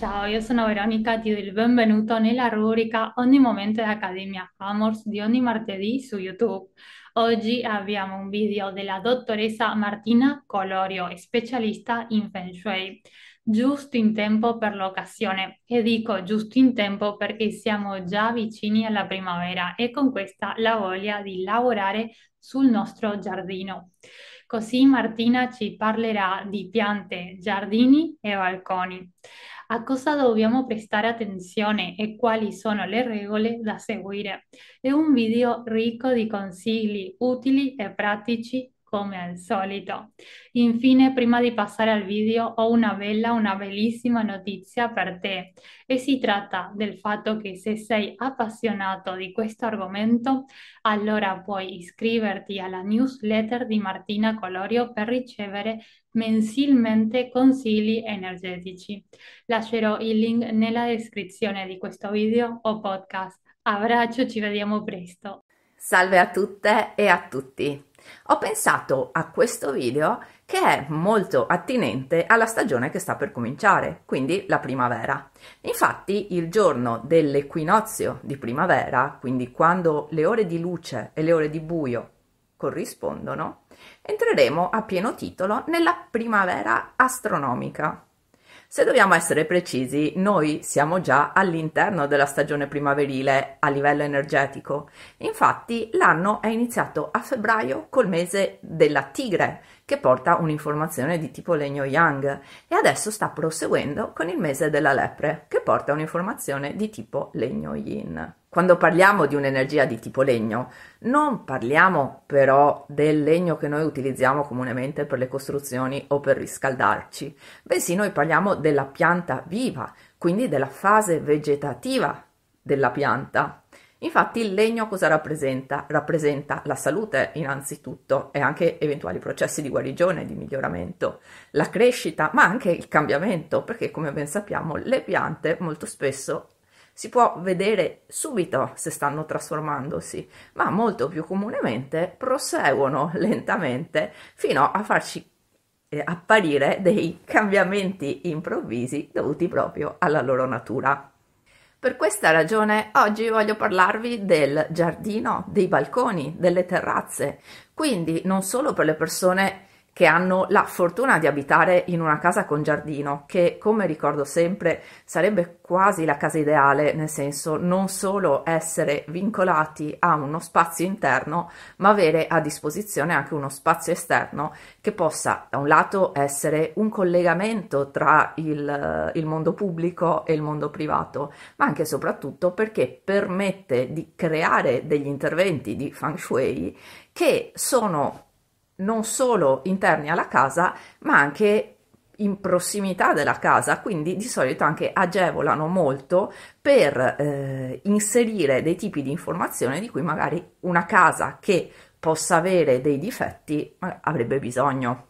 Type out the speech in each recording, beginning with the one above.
Ciao, io sono Veronica, ti do il benvenuto nella rubrica Ogni momento d'Accademia Amors di ogni martedì su YouTube. Oggi abbiamo un video della dottoressa Martina Colorio, specialista in Feng Shui. Giusto in tempo per l'occasione. E dico giusto in tempo perché siamo già vicini alla primavera e con questa la voglia di lavorare sul nostro giardino. Così Martina ci parlerà di piante, giardini e balconi a cosa dobbiamo prestare attenzione e quali sono le regole da seguire. È un video ricco di consigli utili e pratici come al solito. Infine, prima di passare al video, ho una bella, una bellissima notizia per te e si tratta del fatto che se sei appassionato di questo argomento, allora puoi iscriverti alla newsletter di Martina Colorio per ricevere mensilmente consigli energetici. Lascerò il link nella descrizione di questo video o podcast. Abbraccio, ci vediamo presto. Salve a tutte e a tutti. Ho pensato a questo video che è molto attinente alla stagione che sta per cominciare, quindi la primavera. Infatti il giorno dell'equinozio di primavera, quindi quando le ore di luce e le ore di buio corrispondono, entreremo a pieno titolo nella primavera astronomica. Se dobbiamo essere precisi, noi siamo già all'interno della stagione primaverile a livello energetico. Infatti l'anno è iniziato a febbraio col mese della tigre, che porta un'informazione di tipo legno yang, e adesso sta proseguendo con il mese della lepre, che porta un'informazione di tipo legno yin. Quando parliamo di un'energia di tipo legno, non parliamo però del legno che noi utilizziamo comunemente per le costruzioni o per riscaldarci, bensì noi parliamo della pianta viva, quindi della fase vegetativa della pianta. Infatti il legno cosa rappresenta? Rappresenta la salute innanzitutto e anche eventuali processi di guarigione, di miglioramento, la crescita, ma anche il cambiamento, perché come ben sappiamo le piante molto spesso si può vedere subito se stanno trasformandosi, ma molto più comunemente proseguono lentamente fino a farci eh, apparire dei cambiamenti improvvisi dovuti proprio alla loro natura. Per questa ragione oggi voglio parlarvi del giardino, dei balconi, delle terrazze, quindi non solo per le persone che hanno la fortuna di abitare in una casa con giardino, che come ricordo sempre sarebbe quasi la casa ideale, nel senso non solo essere vincolati a uno spazio interno, ma avere a disposizione anche uno spazio esterno che possa da un lato essere un collegamento tra il, il mondo pubblico e il mondo privato, ma anche e soprattutto perché permette di creare degli interventi di feng shui che sono non solo interni alla casa, ma anche in prossimità della casa, quindi di solito anche agevolano molto per eh, inserire dei tipi di informazione di cui magari una casa che possa avere dei difetti avrebbe bisogno.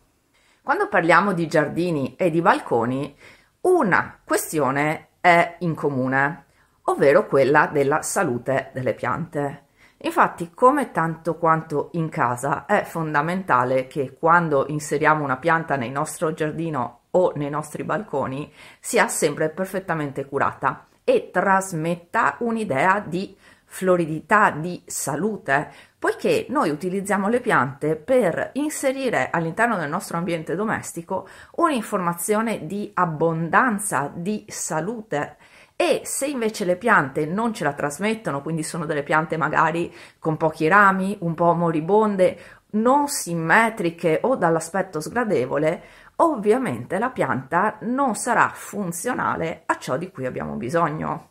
Quando parliamo di giardini e di balconi, una questione è in comune, ovvero quella della salute delle piante. Infatti, come tanto quanto in casa, è fondamentale che quando inseriamo una pianta nel nostro giardino o nei nostri balconi sia sempre perfettamente curata e trasmetta un'idea di floridità, di salute, poiché noi utilizziamo le piante per inserire all'interno del nostro ambiente domestico un'informazione di abbondanza, di salute e se invece le piante non ce la trasmettono, quindi sono delle piante magari con pochi rami, un po' moribonde, non simmetriche o dall'aspetto sgradevole, ovviamente la pianta non sarà funzionale a ciò di cui abbiamo bisogno.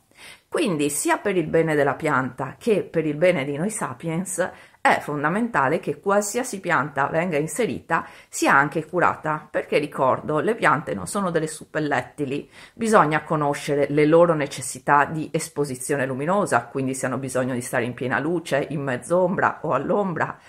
Quindi sia per il bene della pianta che per il bene di noi sapiens è fondamentale che qualsiasi pianta venga inserita sia anche curata, perché ricordo, le piante non sono delle suppellettili, bisogna conoscere le loro necessità di esposizione luminosa, quindi se hanno bisogno di stare in piena luce, in mezz'ombra o all'ombra,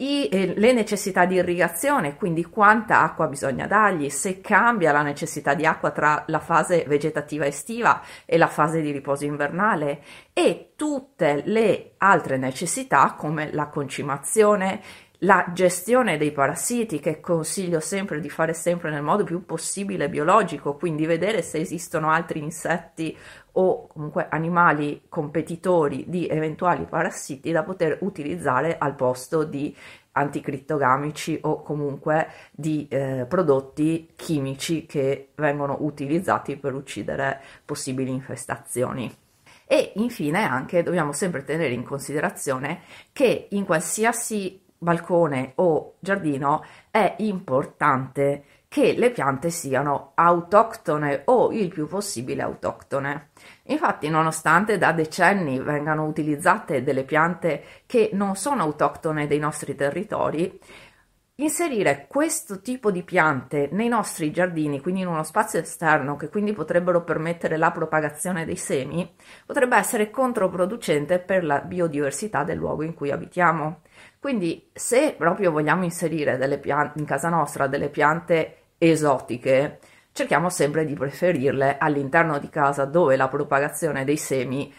i, eh, le necessità di irrigazione, quindi quanta acqua bisogna dargli, se cambia la necessità di acqua tra la fase vegetativa estiva e la fase di riposo invernale e tutte le altre necessità come la concimazione, la gestione dei parassiti che consiglio sempre di fare sempre nel modo più possibile biologico, quindi vedere se esistono altri insetti o comunque animali competitori di eventuali parassiti da poter utilizzare al posto di anticrittogamici o comunque di eh, prodotti chimici che vengono utilizzati per uccidere possibili infestazioni. E infine anche dobbiamo sempre tenere in considerazione che in qualsiasi balcone o giardino è importante che le piante siano autoctone o il più possibile autoctone. Infatti, nonostante da decenni vengano utilizzate delle piante che non sono autoctone dei nostri territori, Inserire questo tipo di piante nei nostri giardini, quindi in uno spazio esterno che quindi potrebbero permettere la propagazione dei semi, potrebbe essere controproducente per la biodiversità del luogo in cui abitiamo. Quindi se proprio vogliamo inserire piante in casa nostra delle piante esotiche, cerchiamo sempre di preferirle all'interno di casa dove la propagazione dei semi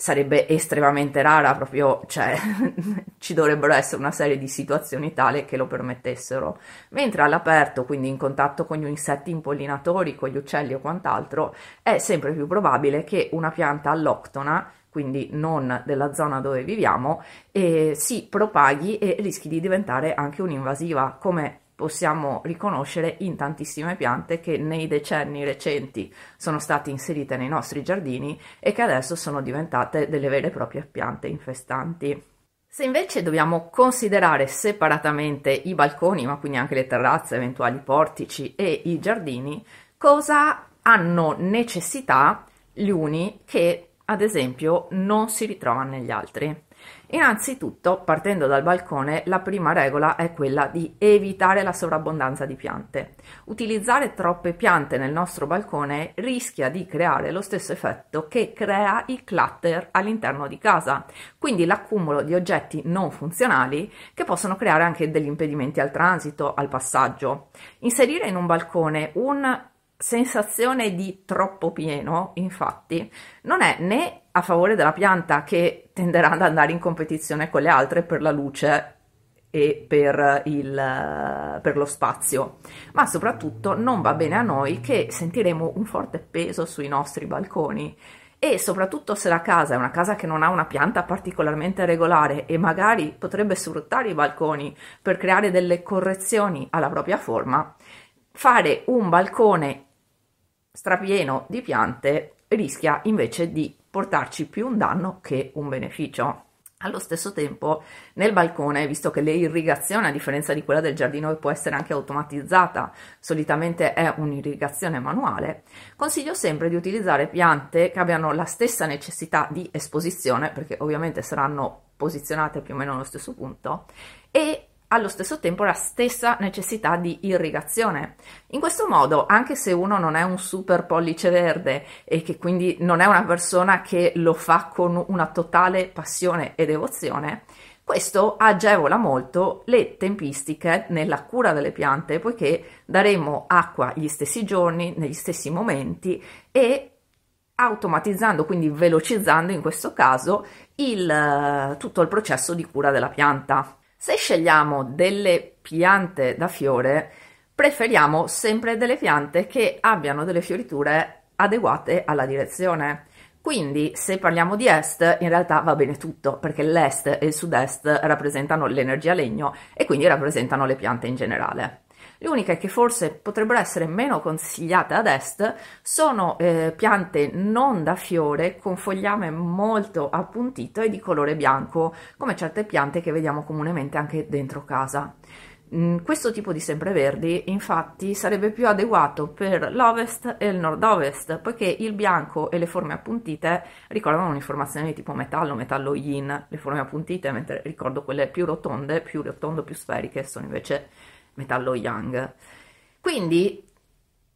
sarebbe estremamente rara, proprio, cioè ci dovrebbero essere una serie di situazioni tali che lo permettessero. Mentre all'aperto, quindi in contatto con gli insetti impollinatori, con gli uccelli o quant'altro, è sempre più probabile che una pianta alloctona quindi non della zona dove viviamo, eh, si propaghi e rischi di diventare anche un'invasiva, come possiamo riconoscere in tantissime piante che nei decenni recenti sono state inserite nei nostri giardini e che adesso sono diventate delle vere e proprie piante infestanti. Se invece dobbiamo considerare separatamente i balconi, ma quindi anche le terrazze, eventuali portici e i giardini, cosa hanno necessità gli uni che ad esempio non si ritrovano negli altri? Innanzitutto, partendo dal balcone, la prima regola è quella di evitare la sovrabbondanza di piante. Utilizzare troppe piante nel nostro balcone rischia di creare lo stesso effetto che crea il clutter all'interno di casa, quindi l'accumulo di oggetti non funzionali che possono creare anche degli impedimenti al transito, al passaggio. Inserire in un balcone un sensazione di troppo pieno, infatti, non è né a favore della pianta che tenderà ad andare in competizione con le altre per la luce e per, il, per lo spazio, ma soprattutto non va bene a noi che sentiremo un forte peso sui nostri balconi. E soprattutto se la casa è una casa che non ha una pianta particolarmente regolare e magari potrebbe sfruttare i balconi per creare delle correzioni alla propria forma, fare un balcone strapieno di piante rischia invece di portarci più un danno che un beneficio. Allo stesso tempo, nel balcone, visto che l'irrigazione, a differenza di quella del giardino, può essere anche automatizzata, solitamente è un'irrigazione manuale, consiglio sempre di utilizzare piante che abbiano la stessa necessità di esposizione, perché ovviamente saranno posizionate più o meno allo stesso punto, e allo stesso tempo la stessa necessità di irrigazione. In questo modo, anche se uno non è un super pollice verde e che quindi non è una persona che lo fa con una totale passione e devozione, questo agevola molto le tempistiche nella cura delle piante, poiché daremo acqua gli stessi giorni, negli stessi momenti e automatizzando, quindi velocizzando in questo caso il, tutto il processo di cura della pianta. Se scegliamo delle piante da fiore, preferiamo sempre delle piante che abbiano delle fioriture adeguate alla direzione. Quindi, se parliamo di est, in realtà va bene tutto, perché l'est e il sud-est rappresentano l'energia legno e quindi rappresentano le piante in generale. Le uniche che forse potrebbero essere meno consigliate ad est sono eh, piante non da fiore con fogliame molto appuntito e di colore bianco, come certe piante che vediamo comunemente anche dentro casa. Mm, questo tipo di sempreverdi infatti sarebbe più adeguato per l'ovest e il nord-ovest, poiché il bianco e le forme appuntite ricordano un'informazione di tipo metallo, metallo yin, le forme appuntite, mentre ricordo quelle più rotonde, più rotondo, più sferiche, sono invece metallo yang. Quindi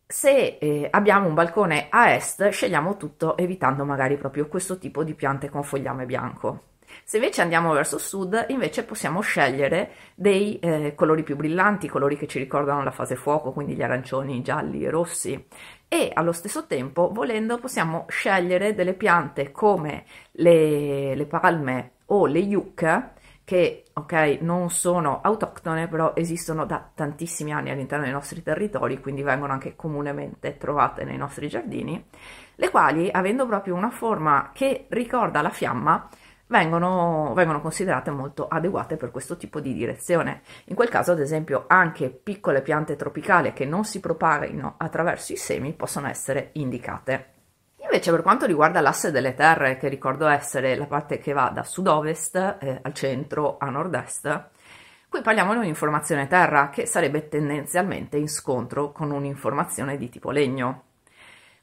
se eh, abbiamo un balcone a est, scegliamo tutto evitando magari proprio questo tipo di piante con fogliame bianco. Se invece andiamo verso sud, invece possiamo scegliere dei eh, colori più brillanti, colori che ci ricordano la fase fuoco, quindi gli arancioni, i gialli e rossi. E allo stesso tempo, volendo, possiamo scegliere delle piante come le, le palme o le yucca che, ok, non sono autoctone, però esistono da tantissimi anni all'interno dei nostri territori, quindi vengono anche comunemente trovate nei nostri giardini, le quali, avendo proprio una forma che ricorda la fiamma, vengono, vengono, considerate molto adeguate per questo tipo di direzione. In quel caso, ad esempio, anche piccole piante tropicali che non si propaghino attraverso i semi possono essere indicate. Invece, per quanto riguarda l'asse delle terre, che ricordo essere la parte che va da sud-ovest eh, al centro a nord-est, qui parliamo di un'informazione terra che sarebbe tendenzialmente in scontro con un'informazione di tipo legno.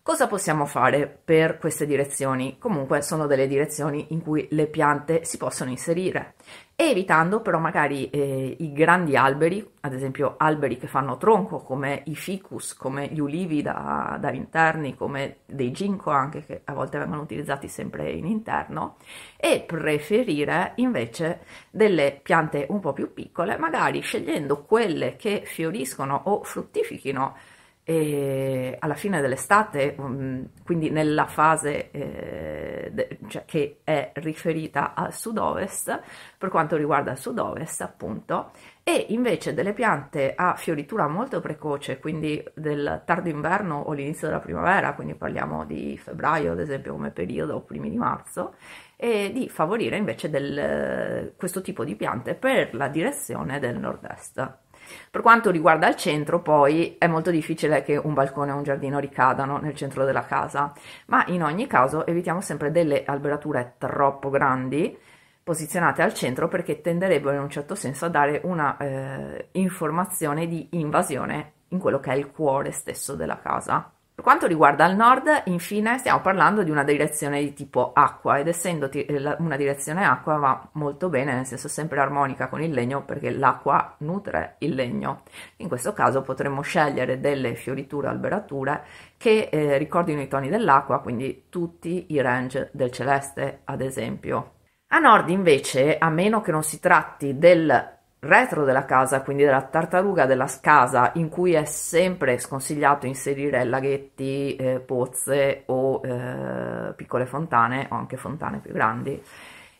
Cosa possiamo fare per queste direzioni? Comunque sono delle direzioni in cui le piante si possono inserire, evitando però magari eh, i grandi alberi, ad esempio alberi che fanno tronco come i ficus, come gli ulivi da, da interni, come dei ginkgo anche che a volte vengono utilizzati sempre in interno, e preferire invece delle piante un po' più piccole, magari scegliendo quelle che fioriscono o fruttifichino e alla fine dell'estate, um, quindi nella fase eh, cioè che è riferita al sud-ovest, per quanto riguarda il sud-ovest appunto, e invece delle piante a fioritura molto precoce, quindi del tardo inverno o l'inizio della primavera, quindi parliamo di febbraio ad esempio come periodo o primi di marzo, e di favorire invece del, questo tipo di piante per la direzione del nord-est. Per quanto riguarda il centro, poi è molto difficile che un balcone o un giardino ricadano nel centro della casa, ma in ogni caso evitiamo sempre delle alberature troppo grandi posizionate al centro perché tenderebbero in un certo senso a dare una eh, informazione di invasione in quello che è il cuore stesso della casa. Per quanto riguarda il nord, infine, stiamo parlando di una direzione di tipo acqua ed essendo eh, una direzione acqua va molto bene, nel senso sempre armonica con il legno perché l'acqua nutre il legno. In questo caso potremmo scegliere delle fioriture alberature che eh, ricordino i toni dell'acqua, quindi tutti i range del celeste, ad esempio. A nord invece, a meno che non si tratti del retro della casa, quindi della tartaruga della casa, in cui è sempre sconsigliato inserire laghetti, eh, pozze o eh, piccole fontane o anche fontane più grandi.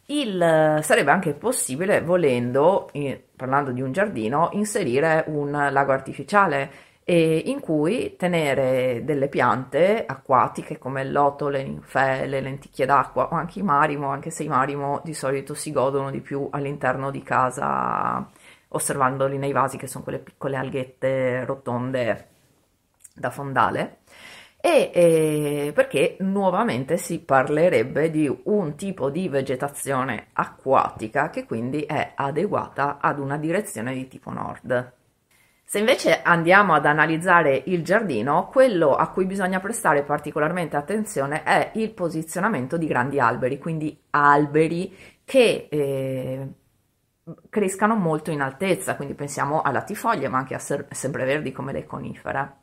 Il, sarebbe anche possibile, volendo, eh, parlando di un giardino, inserire un lago artificiale e in cui tenere delle piante acquatiche come il loto, le ninfee, le lenticchie d'acqua o anche i marimo, anche se i marimo di solito si godono di più all'interno di casa osservandoli nei vasi che sono quelle piccole alghette rotonde da fondale e eh, perché nuovamente si parlerebbe di un tipo di vegetazione acquatica che quindi è adeguata ad una direzione di tipo nord. Se invece andiamo ad analizzare il giardino, quello a cui bisogna prestare particolarmente attenzione è il posizionamento di grandi alberi, quindi alberi che eh, crescano molto in altezza, quindi pensiamo a latifoglie ma anche a sempreverdi come le conifere.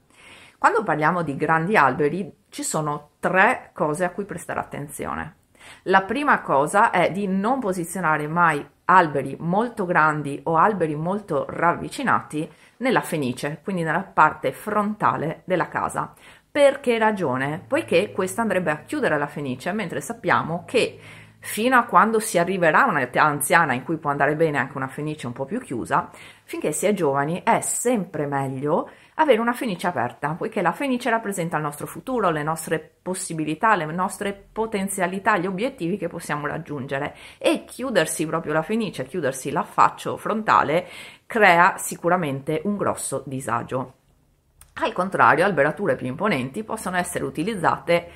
Quando parliamo di grandi alberi ci sono tre cose a cui prestare attenzione. La prima cosa è di non posizionare mai alberi molto grandi o alberi molto ravvicinati nella fenice, quindi nella parte frontale della casa. Per che ragione? Poiché questa andrebbe a chiudere la fenice, mentre sappiamo che fino a quando si arriverà a un'età anziana in cui può andare bene anche una fenice un po' più chiusa, finché si è giovani è sempre meglio avere una fenice aperta, poiché la fenice rappresenta il nostro futuro, le nostre possibilità, le nostre potenzialità, gli obiettivi che possiamo raggiungere e chiudersi proprio la fenice, chiudersi l'affaccio frontale crea sicuramente un grosso disagio. Al contrario, alberature più imponenti possono essere utilizzate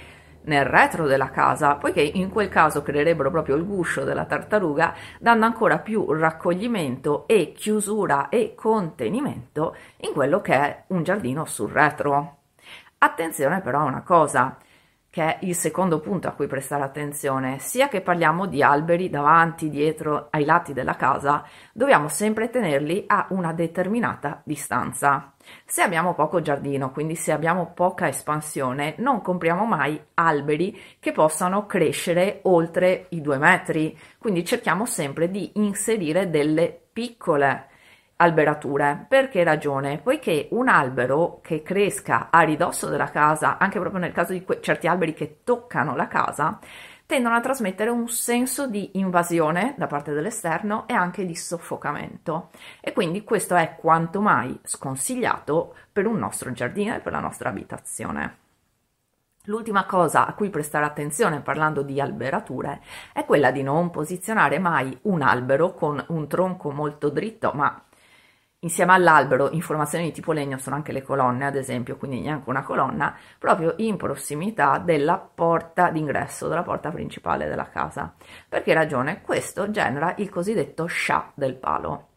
nel retro della casa, poiché in quel caso creerebbero proprio il guscio della tartaruga, dando ancora più raccoglimento e chiusura e contenimento in quello che è un giardino sul retro. Attenzione però a una cosa, che è il secondo punto a cui prestare attenzione, sia che parliamo di alberi davanti, dietro, ai lati della casa, dobbiamo sempre tenerli a una determinata distanza. Se abbiamo poco giardino, quindi se abbiamo poca espansione, non compriamo mai alberi che possano crescere oltre i due metri, quindi cerchiamo sempre di inserire delle piccole alberature. Per che ragione? Poiché un albero che cresca a ridosso della casa, anche proprio nel caso di que- certi alberi che toccano la casa, tendono a trasmettere un senso di invasione da parte dell'esterno e anche di soffocamento e quindi questo è quanto mai sconsigliato per un nostro giardino e per la nostra abitazione. L'ultima cosa a cui prestare attenzione parlando di alberature è quella di non posizionare mai un albero con un tronco molto dritto, ma insieme all'albero in formazione di tipo legno sono anche le colonne, ad esempio, quindi neanche una colonna, proprio in prossimità della porta d'ingresso, della porta principale della casa. Per che ragione? Questo genera il cosiddetto sha del palo.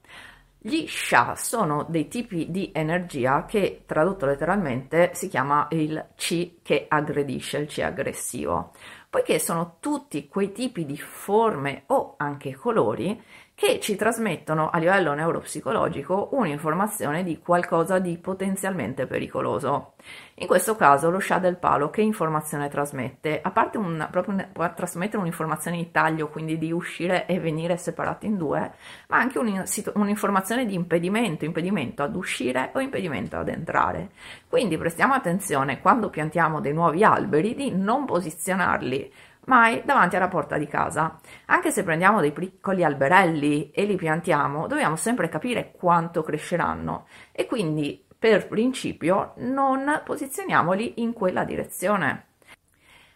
Gli sha sono dei tipi di energia che tradotto letteralmente si chiama il chi che aggredisce, il chi aggressivo, poiché sono tutti quei tipi di forme o anche colori che ci trasmettono a livello neuropsicologico un'informazione di qualcosa di potenzialmente pericoloso. In questo caso lo scià del palo che informazione trasmette? A parte un, proprio, può trasmettere un'informazione di taglio, quindi di uscire e venire separati in due, ma anche un, un'informazione di impedimento, impedimento ad uscire o impedimento ad entrare. Quindi prestiamo attenzione quando piantiamo dei nuovi alberi di non posizionarli mai davanti alla porta di casa. Anche se prendiamo dei piccoli alberelli e li piantiamo, dobbiamo sempre capire quanto cresceranno e quindi per principio non posizioniamoli in quella direzione.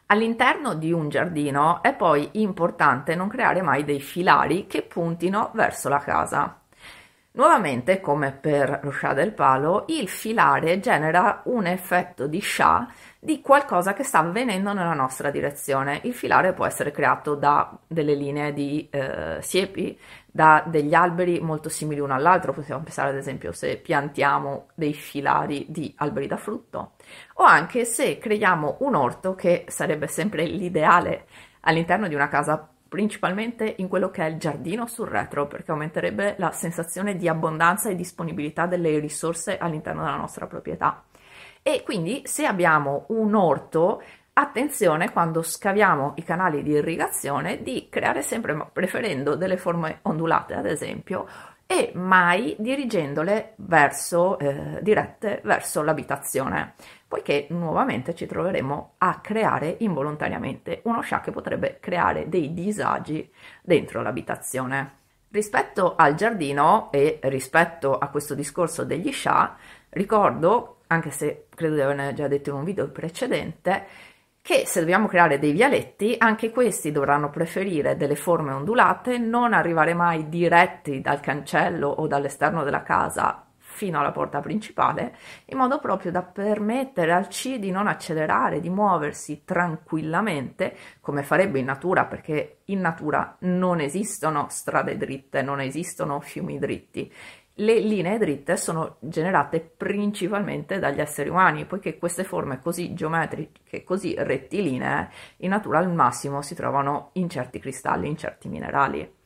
All'interno di un giardino è poi importante non creare mai dei filari che puntino verso la casa. Nuovamente, come per lo scià del palo, il filare genera un effetto di scià di qualcosa che sta avvenendo nella nostra direzione. Il filare può essere creato da delle linee di eh, siepi, da degli alberi molto simili uno all'altro, possiamo pensare ad esempio se piantiamo dei filari di alberi da frutto, o anche se creiamo un orto che sarebbe sempre l'ideale all'interno di una casa principalmente in quello che è il giardino sul retro, perché aumenterebbe la sensazione di abbondanza e disponibilità delle risorse all'interno della nostra proprietà. E quindi se abbiamo un orto, attenzione quando scaviamo i canali di irrigazione di creare sempre, preferendo delle forme ondulate ad esempio, e mai dirigendole verso, eh, dirette verso l'abitazione, poiché nuovamente ci troveremo a creare involontariamente uno scià che potrebbe creare dei disagi dentro l'abitazione. Rispetto al giardino e rispetto a questo discorso degli scià, ricordo anche se credo di averne già detto in un video precedente, che se dobbiamo creare dei vialetti, anche questi dovranno preferire delle forme ondulate, non arrivare mai diretti dal cancello o dall'esterno della casa fino alla porta principale, in modo proprio da permettere al C di non accelerare, di muoversi tranquillamente, come farebbe in natura, perché in natura non esistono strade dritte, non esistono fiumi dritti le linee dritte sono generate principalmente dagli esseri umani, poiché queste forme così geometriche, così rettilinee, in natura al massimo si trovano in certi cristalli, in certi minerali.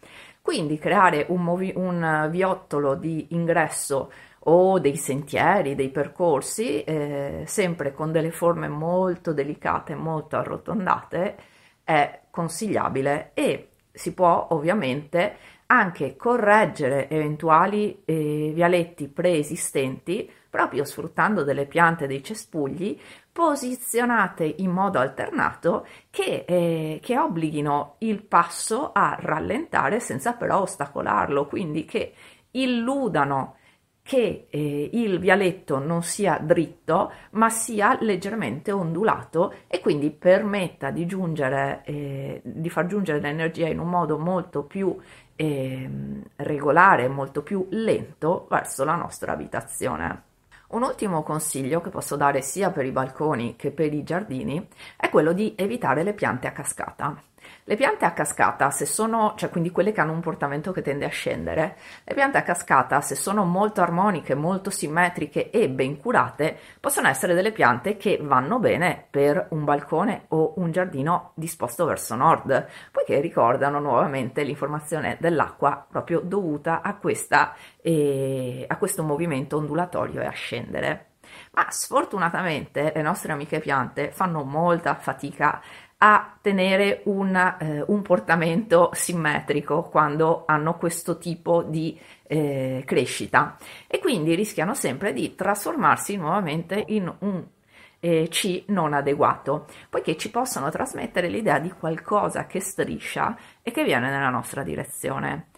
Quindi creare un, movi- un viottolo di ingresso o dei sentieri, dei percorsi, eh, sempre con delle forme molto delicate, molto arrotondate, è consigliabile e si può ovviamente anche correggere eventuali eh, vialetti preesistenti proprio sfruttando delle piante dei cespugli posizionate in modo alternato che, eh, che obblighino il passo a rallentare senza però ostacolarlo, quindi che illudano che eh, il vialetto non sia dritto ma sia leggermente ondulato e quindi permetta di, giungere, eh, di far giungere l'energia in un modo molto più regolare, molto più lento verso la nostra abitazione. Un ultimo consiglio che posso dare sia per i balconi che per i giardini è quello di evitare le piante a cascata. Le piante a cascata, se sono, cioè quindi quelle che hanno un portamento che tende a scendere, le piante a cascata, se sono molto armoniche, molto simmetriche e ben curate, possono essere delle piante che vanno bene per un balcone o un giardino disposto verso nord, poiché ricordano nuovamente l'informazione dell'acqua proprio dovuta a, questa, eh, a questo movimento ondulatorio e a scendere. Ma sfortunatamente le nostre amiche piante fanno molta fatica a tenere un, eh, un, portamento simmetrico quando hanno questo tipo di eh, crescita e quindi rischiano sempre di trasformarsi nuovamente in un eh, C non adeguato, poiché ci possono trasmettere l'idea di qualcosa che striscia e che viene nella nostra direzione.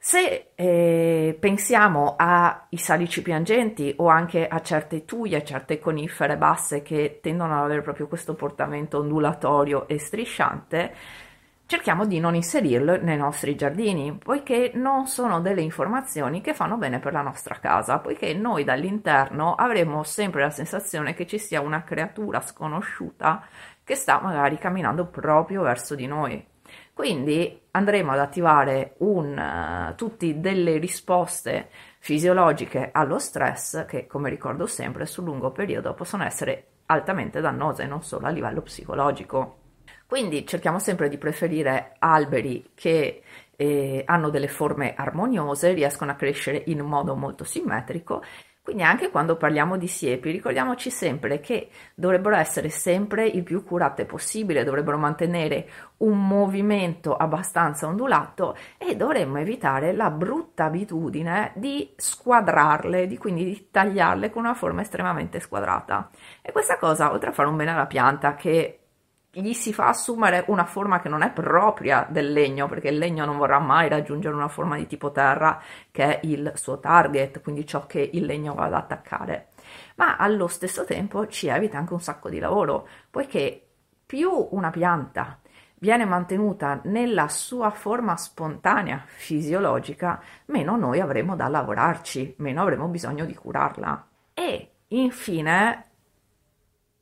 Se eh, pensiamo ai salici piangenti o anche a certe tuie, certe conifere basse che tendono ad avere proprio questo portamento ondulatorio e strisciante, cerchiamo di non inserirlo nei nostri giardini, poiché non sono delle informazioni che fanno bene per la nostra casa, poiché noi dall'interno avremo sempre la sensazione che ci sia una creatura sconosciuta che sta magari camminando proprio verso di noi. Quindi andremo ad attivare uh, tutte delle risposte fisiologiche allo stress che, come ricordo sempre, sul lungo periodo possono essere altamente dannose, non solo a livello psicologico. Quindi cerchiamo sempre di preferire alberi che eh, hanno delle forme armoniose, riescono a crescere in modo molto simmetrico. Quindi anche quando parliamo di siepi, ricordiamoci sempre che dovrebbero essere sempre il più curate possibile, dovrebbero mantenere un movimento abbastanza ondulato e dovremmo evitare la brutta abitudine di squadrarle, di quindi di tagliarle con una forma estremamente squadrata. E questa cosa, oltre a fare un bene alla pianta, che gli si fa assumere una forma che non è propria del legno, perché il legno non vorrà mai raggiungere una forma di tipo terra che è il suo target, quindi ciò che il legno va ad attaccare. Ma allo stesso tempo ci evita anche un sacco di lavoro, poiché più una pianta viene mantenuta nella sua forma spontanea, fisiologica, meno noi avremo da lavorarci, meno avremo bisogno di curarla. E infine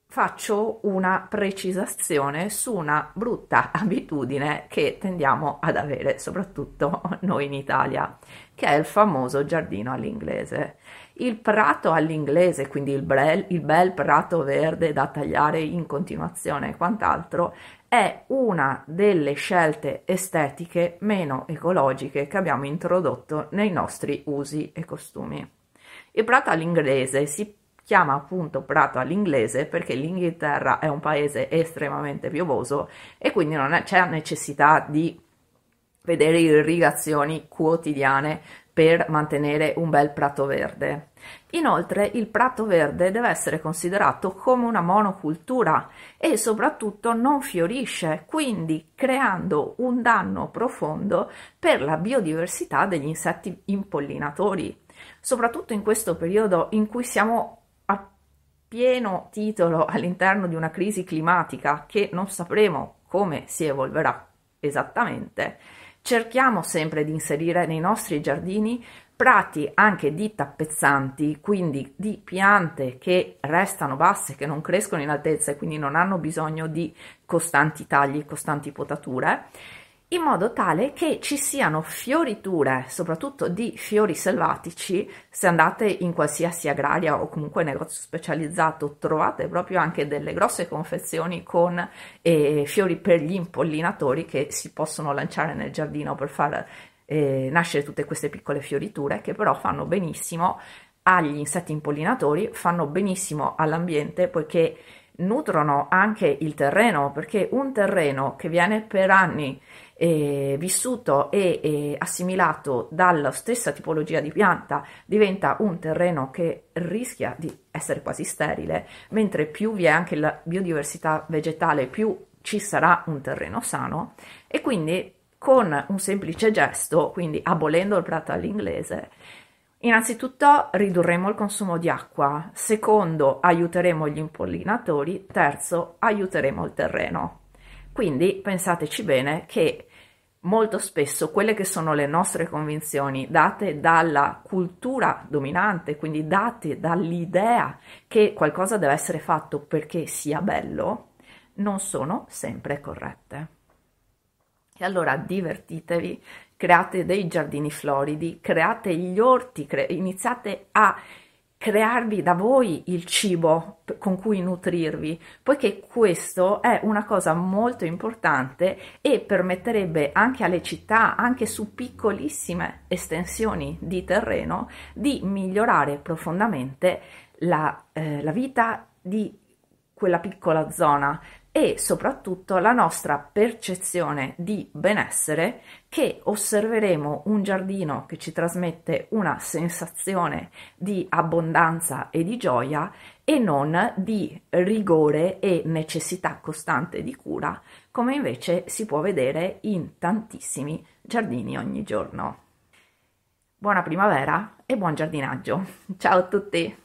faccio una precisazione su una brutta abitudine che tendiamo ad avere, soprattutto noi in Italia, che è il famoso giardino all'inglese. Il prato all'inglese, quindi il bel, il bel prato verde da tagliare in continuazione e quant'altro, è una delle scelte estetiche meno ecologiche che abbiamo introdotto nei nostri usi e costumi. Il prato all'inglese si chiama appunto prato all'inglese perché l'Inghilterra è un paese estremamente piovoso e quindi non c'è necessità di vedere irrigazioni quotidiane per mantenere un bel prato verde. Inoltre il prato verde deve essere considerato come una monocultura e soprattutto non fiorisce, quindi creando un danno profondo per la biodiversità degli insetti impollinatori. Soprattutto in questo periodo in cui siamo pieno titolo all'interno di una crisi climatica che non sapremo come si evolverà esattamente, cerchiamo sempre di inserire nei nostri giardini prati anche di tappezzanti, quindi di piante che restano basse, che non crescono in altezza e quindi non hanno bisogno di costanti tagli, costanti potature in modo tale che ci siano fioriture, soprattutto di fiori selvatici. Se andate in qualsiasi agraria o comunque negozio specializzato, trovate proprio anche delle grosse confezioni con eh, fiori per gli impollinatori che si possono lanciare nel giardino per far eh, nascere tutte queste piccole fioriture che però fanno benissimo agli insetti impollinatori, fanno benissimo all'ambiente poiché nutrono anche il terreno, perché un terreno che viene per anni eh, vissuto e eh, assimilato dalla stessa tipologia di pianta diventa un terreno che rischia di essere quasi sterile, mentre più vi è anche la biodiversità vegetale, più ci sarà un terreno sano e quindi con un semplice gesto, quindi abolendo il prato all'inglese, Innanzitutto ridurremo il consumo di acqua, secondo aiuteremo gli impollinatori, terzo aiuteremo il terreno. Quindi pensateci bene che molto spesso quelle che sono le nostre convinzioni date dalla cultura dominante, quindi date dall'idea che qualcosa deve essere fatto perché sia bello, non sono sempre corrette. E allora divertitevi, create dei giardini floridi, create gli orti, cre- iniziate a crearvi da voi il cibo con cui nutrirvi, poiché questo è una cosa molto importante e permetterebbe anche alle città, anche su piccolissime estensioni di terreno, di migliorare profondamente la, eh, la vita di quella piccola zona e soprattutto la nostra percezione di benessere che osserveremo un giardino che ci trasmette una sensazione di abbondanza e di gioia e non di rigore e necessità costante di cura, come invece si può vedere in tantissimi giardini ogni giorno. Buona primavera e buon giardinaggio. Ciao a tutti!